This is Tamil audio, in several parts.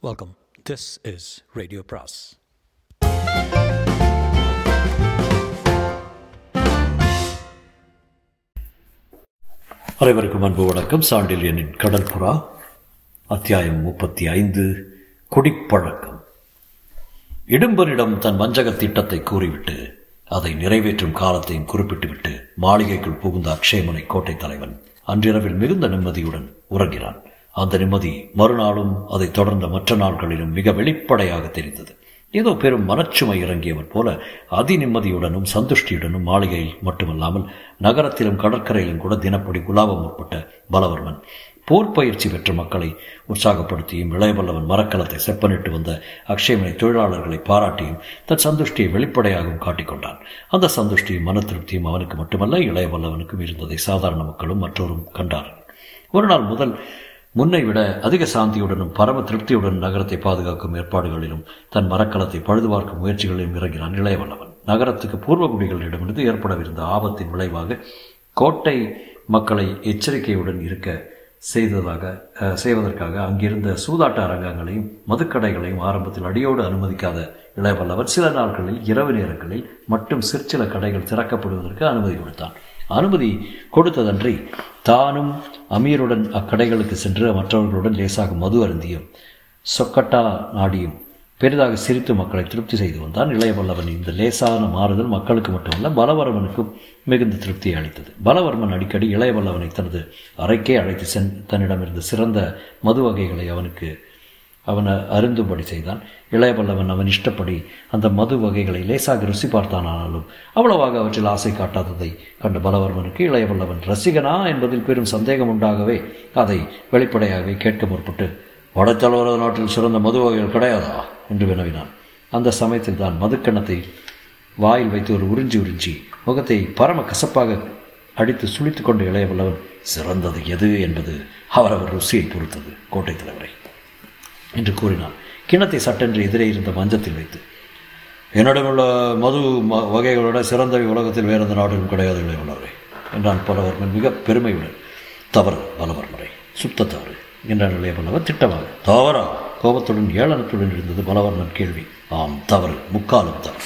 வெல்கம் திஸ் இஸ் ரேடியோ பிராஸ் அனைவருக்கும் அன்பு வணக்கம். சாண்டில்யனின் கடற்புறா அத்தியாயம் முப்பத்தி ஐந்து குடிப்பழக்கம். இடும்பனிடம் தன் வஞ்சக திட்டத்தை கூறிவிட்டு அதை நிறைவேற்றும் காலத்தையும் குறிப்பிட்டுவிட்டு மாளிகைக்குள் புகுந்த அக்ஷயமனை கோட்டை தலைவன் அன்றிரவில் மிகுந்த நிம்மதியுடன் உறங்கினான். அந்த நிம்மதி மறுநாளும் அதை தொடர்ந்த மற்ற நாட்களிலும் மிக வெளிப்படையாக தெரிந்தது. ஏதோ பெரும் மனச்சுமை இறங்கியவர் போல அதி நிம்மதியுடனும் சந்துஷ்டியுடனும் மாளிகையில் மட்டுமல்லாமல் நகரத்திலும் கடற்கரையிலும் கூட தினப்படி குலாபம் முற்பட்ட பலவர்மன் போர் பயிற்சி பெற்ற மக்களை உற்சாகப்படுத்தியும் இளையவல்லவன் மரக்கலத்தை செப்பனிட்டு வந்த அக்ஷயமனை தொழிலாளர்களை பாராட்டியும் தன் சந்துஷ்டியை வெளிப்படையாகவும் காட்டிக்கொண்டான் அந்த சந்துஷ்டியும் மன திருப்தியும் அவனுக்கு மட்டுமல்ல இளையவல்லவனுக்கும் இருந்ததை சாதாரண மக்களும் மற்றோரும் கண்டார்கள். ஒரு நாள் முதல் முன்னை விட அதிக சாந்தியுடனும் பரம திருப்தியுடன் நகரத்தை பாதுகாக்கும் ஏற்பாடுகளிலும் தன் மரக்கலத்தை பழுது பார்க்கும் முயற்சிகளிலும் இறங்கினான் இளையவல்லவன். நகரத்துக்கு பூர்வகுடிகளிடமிருந்து ஏற்படவிருந்த ஆபத்தின் விளைவாக கோட்டை மக்களை எச்சரிக்கையுடன் இருக்க செய்ததாக செய்வதற்காக அங்கிருந்த சூதாட்ட அரங்கங்களையும் மதுக்கடைகளையும் ஆரம்பத்தில் அடியோடு அனுமதிக்காத இளையவல்லவர் சில நாட்களில் இரவு நேரங்களில் மட்டும் சிற்சில கடைகள் திறக்கப்படுவதற்கு அனுமதி கொடுத்தான். அனுமதி கொடுத்ததன்றி தானும் அமீருடன் அக்கடைகளுக்கு சென்று மற்றவர்களுடன் லேசாக மது அருந்தியும் சொக்கட்டா நாடியும் பெரிதாக சிரித்து மக்களை திருப்தி செய்து வந்தான் இளையவல்லவன் இந்த லேசான மாறுதல் மக்களுக்கு மட்டுமல்ல பலவர்மனுக்கும் மிகுந்த திருப்தியை அளித்தது. பலவர்மன் அடிக்கடி இளையவல்லவனை தனது அறைக்கே அழைத்து சென் தன்னிடமிருந்த சிறந்த மது வகைகளை அவனுக்கு அவனை அருந்தும்படி செய்தான். இளையபல்லவன் அவன் இஷ்டப்படி அந்த மது வகைகளை லேசாக ருசி பார்த்தானாலும் அவ்வளவாக அவற்றில் ஆசை காட்டாததை கண்ட பலவர்மனுக்கு இளையபல்லவன் ரசிகனா என்பதில் பெரும் சந்தேகம் உண்டாகவே அதை வெளிப்படையாகவே கேட்க முற்பட்டு வடத்தலைவர நாட்டில் சிறந்த மது வகைகள் கிடையாதா? என்று வினவினான். அந்த சமயத்தில் தான் மதுக்கணத்தை வாயில் வைத்து ஒரு உறிஞ்சி உறிஞ்சி முகத்தை பரம கசப்பாக அடித்து சுழித்து கொண்டு இளையவல்லவன் சிறந்தது எது? என்பது அவரவர் ருசியை பொறுத்தது கோட்டை தலைவரை. என்று கூறினான். கிணத்தை சட்டென்று எதிரே இருந்த மஞ்சத்தில் வைத்து என்னிடமுள்ள மது வகைகளோட சிறந்தவை உலகத்தில் வேறு எந்த நாட்டிலும் கிடையாது இளையவல்லவரே என்றான் பலவர்மன் மிக பெருமையுடன். தவறு பலவர்மரை சுத்த தவறு என்றான் இளையவல்லவர் திட்டமாக. தவறா? கோபத்துடன் ஏளனத்துடன் இருந்தது பலவர்மன் கேள்வி. ஆம் தவறு முக்காலும் தவறு.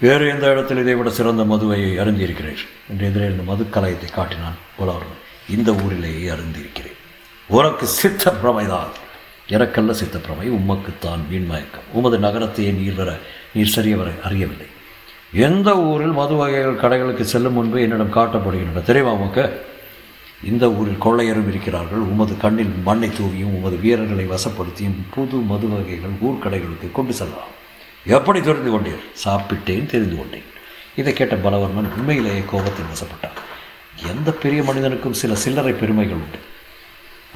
வேறு எந்த இடத்தில் இதை விட சிறந்த மதுவை அருந்தியிருக்கிறீர்? என்று எதிரே இருந்த மது கலையத்தை காட்டினான் பலவர்மன். இந்த ஊரிலேயே அருந்திருக்கிறேன் உனக்கு சித்த பிரமைதான். எனக்கல்ல சித்தப்பிரமை உமக்குத்தான் வீண்மயக்கம் உமது நகரத்தையே நீர் நீர் சரியவர அறியவில்லை. எந்த ஊரில் மது வகைகள் கடைகளுக்கு செல்லும் முன்பு என்னிடம் காட்டப்படுகின்றன? தெரியுமா உமக்கு? இந்த ஊரில் கொள்ளையரும் இருக்கிறார்கள். உமது கண்ணில் மண்ணை தூவியும் உமது வீரர்களை வசப்படுத்தியும் புது மது வகைகள் ஊர்க்கடைகளுக்கு கொண்டு செல்லலாம். எப்படி தெரிந்து கொண்டீர்? சாப்பிட்டேன் தெரிந்து கொண்டேன். இதை கேட்ட பலவர்மன் உண்மையிலேயே கோபத்தில் வசப்பட்டான் எந்த பெரிய மனிதனுக்கும் சில சில்லறை பெருமைகள் உண்டு.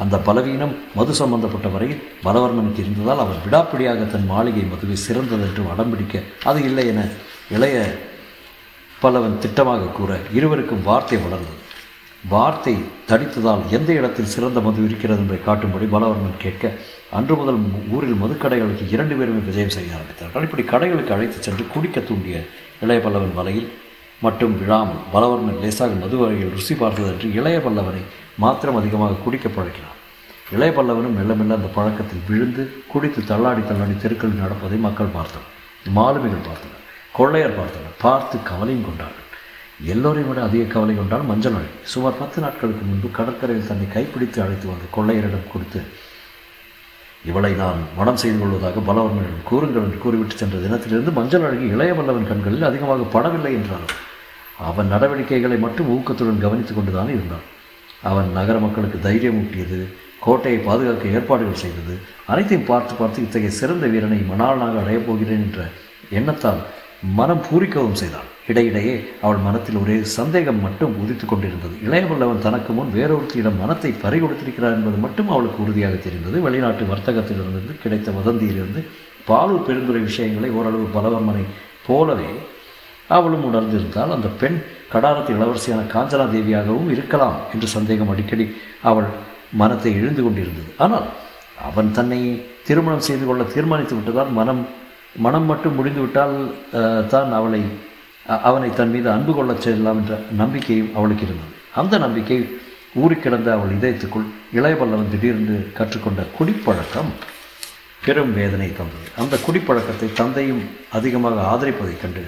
அந்த பலவீனம் மது சம்பந்தப்பட்ட வரையில் பலவர்மனுக்கு இருந்ததால் அவர் விடாப்பிடியாக தன் மாளிகை மதுவை சிறந்ததென்று அடம்பிடிக்க அது இல்லை என இளைய பலவன் திட்டமாக கூற இருவருக்கும் வார்த்தை வளர்ந்தது. வார்த்தை தடித்ததால் எந்த இடத்தில் சிறந்த மது இருக்கிறது என்பதை காட்டும்படி பலவர்மன் கேட்க அன்று முதல் ஊரில் மதுக்கடைகளுக்கு இரண்டு பேருமே விஜயம் செய்ய ஆரம்பித்தார்கள். இப்படி கடைகளுக்கு அழைத்து சென்று குடிக்க தூண்டிய இளைய பல்லவன் வலையில் மட்டும் விழாமல் பலவர்மன் லேசாக மது வகையில் ருசி பார்த்ததன்று இளைய பல்லவனை மாத்திரம் அதிகமாக குடிக்க பழக்கினான் இளைய பல்லவனும் மெல்ல மெல்ல அந்த பழக்கத்தில் விழுந்து குடித்து தள்ளாடி தள்ளாடி தெருக்களில் நடப்பதை மக்கள் பார்த்தனர். மாலுமிகள் பார்த்தனர். கொள்ளையர் பார்த்தனர். பார்த்து கவலையும் கொண்டார்கள். எல்லோரையும் விட அதிக கவலை கொண்டால் மஞ்சள் அழகி. சுமார் பத்து நாட்களுக்கு முன்பு கடற்கரையில் தன்னை கைப்பிடித்து அழைத்து வந்த கொள்ளையரிடம் கொடுத்து இவளை நான் மனம் செய்து கொள்வதாக பலவர்மனிடம் கூறுங்கள் என்று கூறிவிட்டு சென்ற தினத்திலிருந்து மஞ்சள் அழகி இளைய வல்லவன் கண்களில் அதிகமாக படவில்லை என்றாலும் அவன் நடவடிக்கைகளை மட்டும் ஊக்கத்துடன் கவனித்து கொண்டுதான் இருந்தான். அவன் நகர மக்களுக்கு தைரியம் ஊட்டியது கோட்டையை பாதுகாக்க ஏற்பாடுகள் செய்தது அனைத்தையும் பார்த்து பார்த்து இத்தகைய சிறந்த வீரனை மணாளனாக அடையப் போகிறேன் என்ற எண்ணத்தால் மனம் பூரிக்கவும் செய்தான். இடையிடையே அவள் மனத்தில் ஒரே சந்தேகம் மட்டும் உதித்து கொண்டிருந்தது. இளையவல்லவன் தனக்கு முன் வேறொருத்தியிடம் மனத்தை பறி கொடுத்திருக்கிறார் என்பது மட்டும் அவளுக்கு உறுதியாக தெரிந்தது. வெளிநாட்டு வர்த்தகத்திலிருந்து கிடைத்த வதந்தியிலிருந்து பாலூர் பெருந்துறை விஷயங்களை ஓரளவு பலவர்மனை போலவே அவளும் உணர்ந்திருந்தால் அந்த பெண் கடாரத்து இளவரசியான காஞ்சனா தேவியாகவும் இருக்கலாம் என்று சந்தேகம் அடிக்கடி அவள் மனத்தை இழுந்து கொண்டிருந்தது. ஆனால் அவன் தன்னை திருமணம் செய்து கொள்ள தீர்மானித்து விட்டதால் மனம் மனம் மட்டும் முடிந்துவிட்டால் தான் அவளை அவனை தன் மீது அன்பு கொள்ளச் செல்லலாம் என்ற நம்பிக்கையும் அவளுக்கு இருந்தது. அந்த நம்பிக்கை ஊறிக்கிடந்த கிடந்த அவள் இதயத்துக்குள் இளையபல்லவன் திடீரென்று கற்றுக்கொண்ட குடிப்பழக்கம் பெரும் வேதனை தந்தது. அந்த குடிப்பழக்கத்தை தந்தையும் அதிகமாக ஆதரிப்பதைக் கண்டு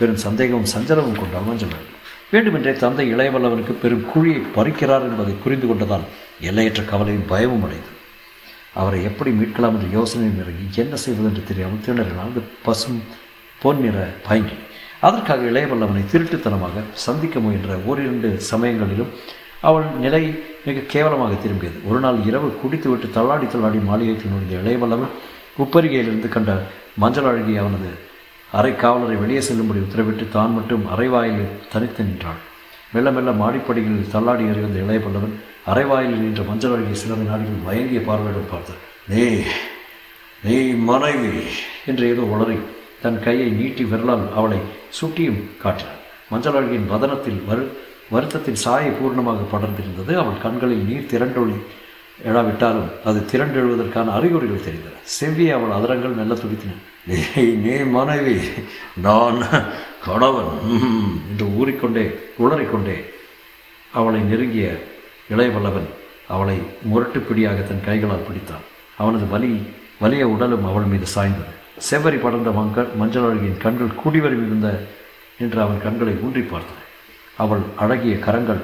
பெரும் சந்தேகமும் சஞ்சலமும் கொண்டு மஞ்சள் வேண்டுமென்றே தந்தை இளையவல்லவனுக்கு பெரும் குழியை பறிக்கிறார் என்பதை புரிந்து கொண்டதால் எல்லையற்ற கவலையும் பயமும் அடைந்தது. அவரை எப்படி மீட்கலாம் என்ற யோசனையும் இறங்கி என்ன செய்வது என்று தெரியாமல் திணறினான் அந்த பசும் பொன்னிற பயங்கி. அதற்காக இளையவல்லவனை திருட்டுத்தனமாக சந்திக்க முயன்ற ஓரிரண்டு சமயங்களிலும் அவள் நிலை மிக கேவலமாக திரும்பியது. ஒரு நாள் இரவு குடித்துவிட்டு தள்ளாடி தள்ளாடி மாளிகைக்கு நுழைந்த இளையவல்லவன் உப்பரிகையிலிருந்து கண்ட மஞ்சள் அழகி அவனது அறை காவலரை வெளியே செல்லும்படி உத்தரவிட்டு தான் மட்டும் அரைவாயிலில் தனித்து நின்றாள். மெல்ல மெல்ல மாடிப்படிகளில் தள்ளாடி ஏறி இளைய பல்லவன் அரைவாயிலில் நின்ற மஞ்சள் அழகிய சில நாடுகள் மயங்கிய பார்வையுடன் பார்த்தார் நீ நீ மனைவி என்று ஏதோ உளறி தன் கையை நீட்டி விரலால் அவளை சுட்டியும் காட்டினான் மஞ்சள் அழகியின் வதனத்தில் வரு வருத்தத்தின் சாயை பூர்ணமாக படர்ந்திருந்தது. அவள் கண்களில் நீர் திரண்டொளி எழாவிட்டாலும் அது திரண்டெழுவதற்கான அறிகுறிகள் தெரிந்தன. செவ்வியை அவள் அதரங்கள் மெல்ல துடித்தின. நீ மனைவி நான் கணவன். என்று ஊறிக்கொண்டே உளறிக்கொண்டே அவளை நெருங்கிய இளையவல்லவன் அவளை முரட்டுப்பிடியாக தன் கைகளால் பிடித்தான். அவனது வலி வலிய உடலும் அவள் மீது சாய்ந்தது. செவ்வரி படர்ந்த மங்கள் மஞ்சள் அழகியின் கண்கள் குடிவரி இருந்த என்று அவன் கண்களை ஊன்றி பார்த்தன. அவள் அழகிய கரங்கள்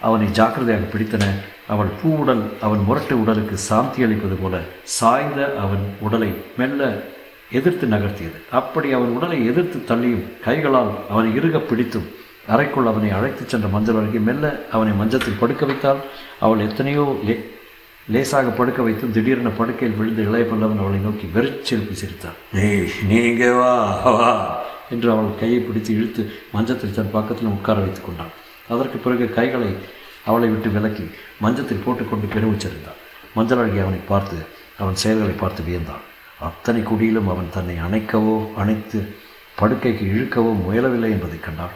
அவனை ஜாக்கிரதையாக பிடித்தன. அவள் பூவுடல் அவன் முரட்டு உடலுக்கு சாந்தி அளிப்பது போல சாய்ந்த அவன் உடலை மெல்ல எதிர்த்து நகர்த்தியது. அப்படி அவன் உடலை எதிர்த்து தள்ளியும் கைகளால் அவனை இறுக பிடித்தும் அறைக்குள் அவனை அழைத்துச் சென்ற மஞ்சள் அருகே மெல்ல அவனை மஞ்சத்தில் படுக்க வைத்தால் அவள் எத்தனையோ லே லேசாக படுக்க வைத்து திடீரென படுக்கையில் விழுந்து இளைய பல்லவன் அவளை நோக்கி வெறிச்செலுப்பி சிரித்தான் நீ நீங்க வா வா. என்று அவள் கையை பிடித்து இழுத்து மஞ்சத்தில் தன் பக்கத்தில் உட்கார வைத்துக் கொண்டான் அதற்கு பிறகு கைகளை அவளை விட்டு விலக்கி மஞ்சத்தில் போட்டுக்கொண்டு பெருமிச்சிருந்தான் மஞ்சள் அழகி அவனை பார்த்து அவன் செயல்களை பார்த்து வியந்தான் அத்தனை குடியிலும் அவன் தன்னை அணைக்கவோ அணைத்து படுக்கைக்கு இழுக்கவோ முயலவில்லை என்பதை கண்டாள்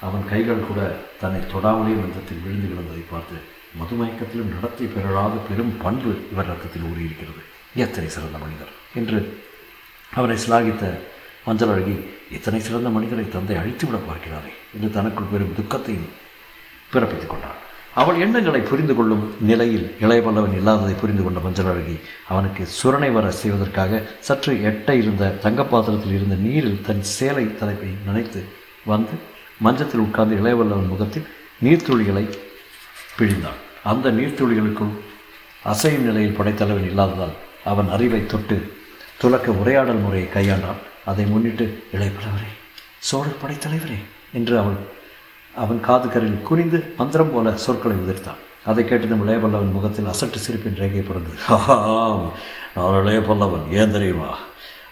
அவன் கைகள் கூட தன்னை தொடாமலே ரத்தத்தில் விழுந்து கிடந்ததை பார்த்து மதுமயக்கத்திலும் நடத்தி பெறலாத பெரும் பண்பு இவர் ரத்தத்தில் ஊறியிருக்கிறது. எத்தனை சிறந்த மனிதர்! என்று அவனை சிலாகித்த மஞ்சள் அழகி இத்தனை சிறந்த மனிதரை தந்தை அழித்துவிட பார்க்கிறாரே! என்று தனக்குள் பெரும் துக்கத்தையும் பிறப்பித்துக் கொண்டான். அவள் எண்ணங்களை புரிந்து கொள்ளும் நிலையில் இளையவல்லவன் இல்லாததை புரிந்து கொண்ட மஞ்சளழகி அவனுக்கு சுரணை வர செய்வதற்காக சற்று எட்ட இருந்த தங்கப்பாத்திரத்தில் இருந்த நீரில் தன் சேலை தலைப்பை நனைத்து வந்து மஞ்சத்தில் உட்கார்ந்து இளையவல்லவன் முகத்தில் நீர்த்துளிகளை பிழிந்தான். அந்த நீர்த்துளிகளுக்குள் அசையும் நிலையில் படைத்தலைவன் இல்லாததால் அவன் அறிவை தொட்டு துலக்க உரையாடல் முறையை கையாண்டான். அதை முன்னிட்டு இளைப்பலவரே சோழர் படைத்தலைவரே என்று அவள் அவன் காது கரையில் குனிந்து மந்திரம் போல சொற்களை உதிர்த்தான். அதை கேட்டதும் இளையபல்லவன் முகத்தில் அசட்டு சிரிப்பின் ரேகை பிறந்தது ஆம் நான் இளையபல்லவன் ஏன் தெரியுமா?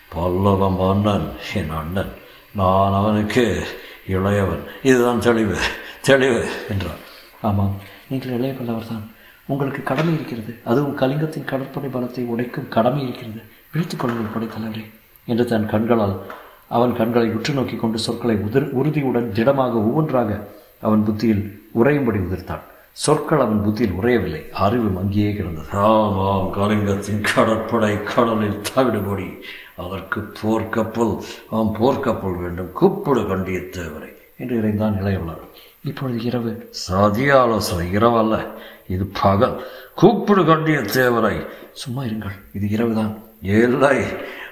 பல்லவ மன்னன் என் அண்ணன். நான் அவனுக்கு இளையவன். இதுதான் தெளிவு. தெளிவு என்றான். ஆமாம் நீங்கள் இளையபல்லவர் தான் உங்களுக்கு கடமை இருக்கிறது. அதுவும் கலிங்கத்தின் கடற்படை பலத்தை உடைக்கும் கடமை இருக்கிறது. விழித்துக் கொள்ளுங்கள் படைத்தலைவரே என்று தன் கண்களால் அவன் கண்களை உற்று நோக்கி கொண்டு சொற்களை உதிர் உறுதியுடன் திடமாக ஒவ்வொன்றாக அவன் புத்தியில் உறையும்படி உதிர்த்தான். சொற்கள் அவன் புத்தியில் உறையவில்லை. அறிவு மங்கியே கிடந்தது. ஆமாம் கலிங்கத்தின் கடற்படை கடலில் தவிடுபடி. அதற்கு போர்க்கப்பல் ஆம் போர்க்கப்பல் வேண்டும். கூப்பிடு கண்டியத்தேவரை என்று இறைந்தான் இளையவளர் இப்பொழுது இரவு. சதி ஆலோசனை. இரவல்ல. இது பகல். கூப்பிடு கண்டிய தேவரை. சும்மா இருங்கள். இது இரவுதான். இல்லை.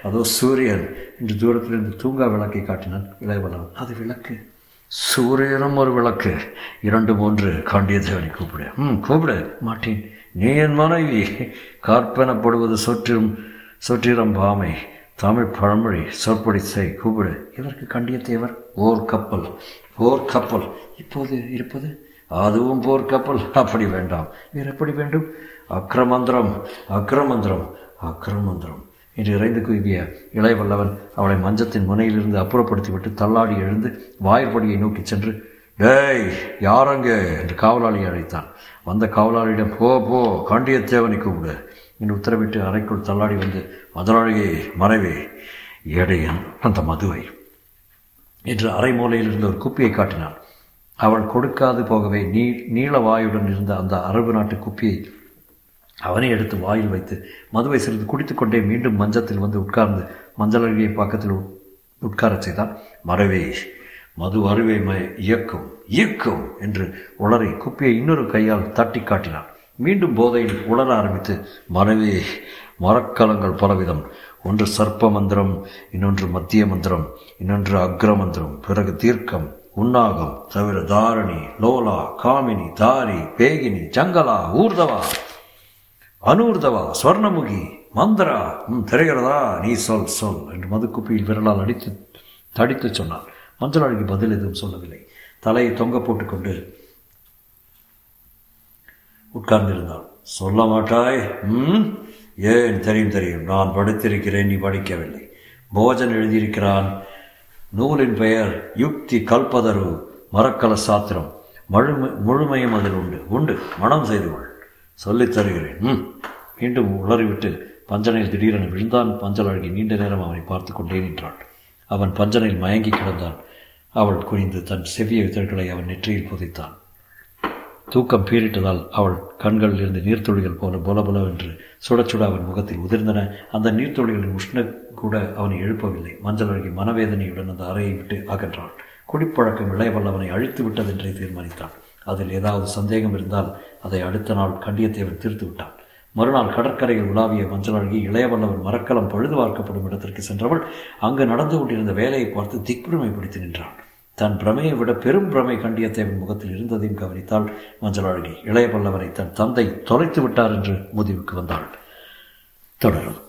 அதோ சூரியன் என்று தூரத்திலிருந்து தூங்கா விளக்கை காட்டினான். இளையவளவன் அது விளக்கு. சூரியனும் ஒரு விளக்கு. இரண்டு மூன்று காண்டியத்தேவனை கூப்பிடு. ம் கூப்பிடு. மாட்டேன். நீ என் மனைவி. கற்பனப்படுவது சொற்றும் சொற்றிரம் பாமை. தமிழ் பழமொழி சொற்பொடி செய். கூப்பிடு. இதற்கு கண்டியத்தேவர் ஓர் கப்பல். ஓர் கப்பல். இப்போது இருப்பது? அதுவும் போர் கப்பல். அப்படி வேண்டாம். வேறு எப்படி வேண்டும்? அக்ரமந்திரம். அக்ரமந்திரம். அக்ரமந்திரம். என்று இறைந்து குவிய இளையவல்லவன் அவளை மஞ்சத்தின் முனையிலிருந்து அப்புறப்படுத்திவிட்டு தள்ளாடி எழுந்து வாயிற்படியை நோக்கி சென்று டேய் யாரங்க? என்று காவலாளி அழைத்தான். வந்த காவலாளியிடம் போ போ காண்டியத்தேவனை கூப்பிடு என்று உத்தரவிட்டு அறைக்குள் தள்ளாடி வந்து முதலாளியை மறைவே எடையன் அந்த மதுவை என்று அரை மூலையில் இருந்த ஒரு குப்பியை காட்டினான். அவள் கொடுக்காது போகவே நீ நீள வாயுடன் இருந்த அந்த அரபு நாட்டு குப்பியை அவனை எடுத்து வாயில் வைத்து மதுவை சிறிது குடித்துக்கொண்டே மீண்டும் மஞ்சத்தில் வந்து உட்கார்ந்து மஞ்சள் அருகே பக்கத்தில் உட்- உட்காரச் செய்தான். மரவேஷ் மது அருவை ம இயக்கும் இயக்கும் என்று உளரை குப்பியை இன்னொரு கையால் தட்டி காட்டினான். மீண்டும் போதையில் உளர ஆரம்பித்து மரவே மரக்கலங்கள் பலவிதம். ஒன்று சர்ப்ப மந்திரம் இன்னொன்று மத்திய மந்திரம் இன்னொன்று அக்ர மந்திரம். பிறகு தீர்க்கம் உன்னாகம் தவிர தாரணி லோலா காமினி தாரி பேகினி ஜங்கலா ஊர்தவா? அனூர்தவா ஸ்வர்ணமுகி மந்திரா உம் தெரிகிறதா? நீ சொல் சொல் என்று மதுக்குப்பியில் விரலால் அடித்து தடித்து சொன்னான். மஞ்சளாளிக்கு பதில் எதுவும் சொல்லவில்லை. தலையை தொங்க போட்டுக்கொண்டு உட்கார்ந்திருந்தாள். சொல்ல மாட்டாய் ம் ஏன் தெரியும் தெரியும். நான் படித்திருக்கிறேன் நீ படிக்கவில்லை. போஜன் எழுதியிருக்கிறான். நூலின் பெயர் யுக்தி கல்பதரு மரக்கல சாத்திரம். முழுமை முழுமையும் அதில் உண்டு. உண்டு. மனம் செய்து கொள். சொல்லித் தருகிறேன். ம். மீண்டும் உளறிவிட்டு பஞ்சனையில் திடீரென விழுந்தான். பஞ்சல் அழகி நீண்ட நேரம் அவனை பார்த்து கொண்டே நின்றாள். அவன் பஞ்சனையில் மயங்கி கிடந்தான். அவள் குனிந்து தன் செவ்விய இதழ்களை அவன் நெற்றியில் புதைத்தான். தூக்கம் பீரிட்டதால் அவள் கண்களில் இருந்து நீர்த்துளிகள் போல போல என்று சுட சுட அவன் முகத்தில் உதிர்ந்தன. அந்த நீர்த்துளிகளின் உஷ்ண கூட அவனை எழுப்பவில்லை. மஞ்சள் அழகி மனவேதனையுடன் அந்த அறையை விட்டு அகன்றாள். குடிப்பழக்கம் இளையவல்லவனை அழித்து விட்டதென்றே தீர்மானித்தான். அதில் ஏதாவது சந்தேகம் இருந்தால் அதை அடுத்த நாள் கண்டியத்தேவன் தீர்த்து விட்டான். மறுநாள் கடற்கரையில் உலாவிய மஞ்சள் அழகி இளையவல்லவன் மரக்கலம் பழுது பார்க்கப்படும் இடத்திற்கு சென்றவள் அங்கு நடந்து கொண்டிருந்த வேலையை பார்த்து திக்பிரமை பிடித்து நின்றான். தன் பிரமையை விட பெரும் பிரமை கண்டியத்தேவன் முகத்தில் இருந்ததையும் கவனித்தாள் மஞ்சள் அழகி இளைய பல்லவரை தன் தந்தை தொலைத்து விட்டார் என்று முடிவுக்கு வந்தாள். தொடரும்.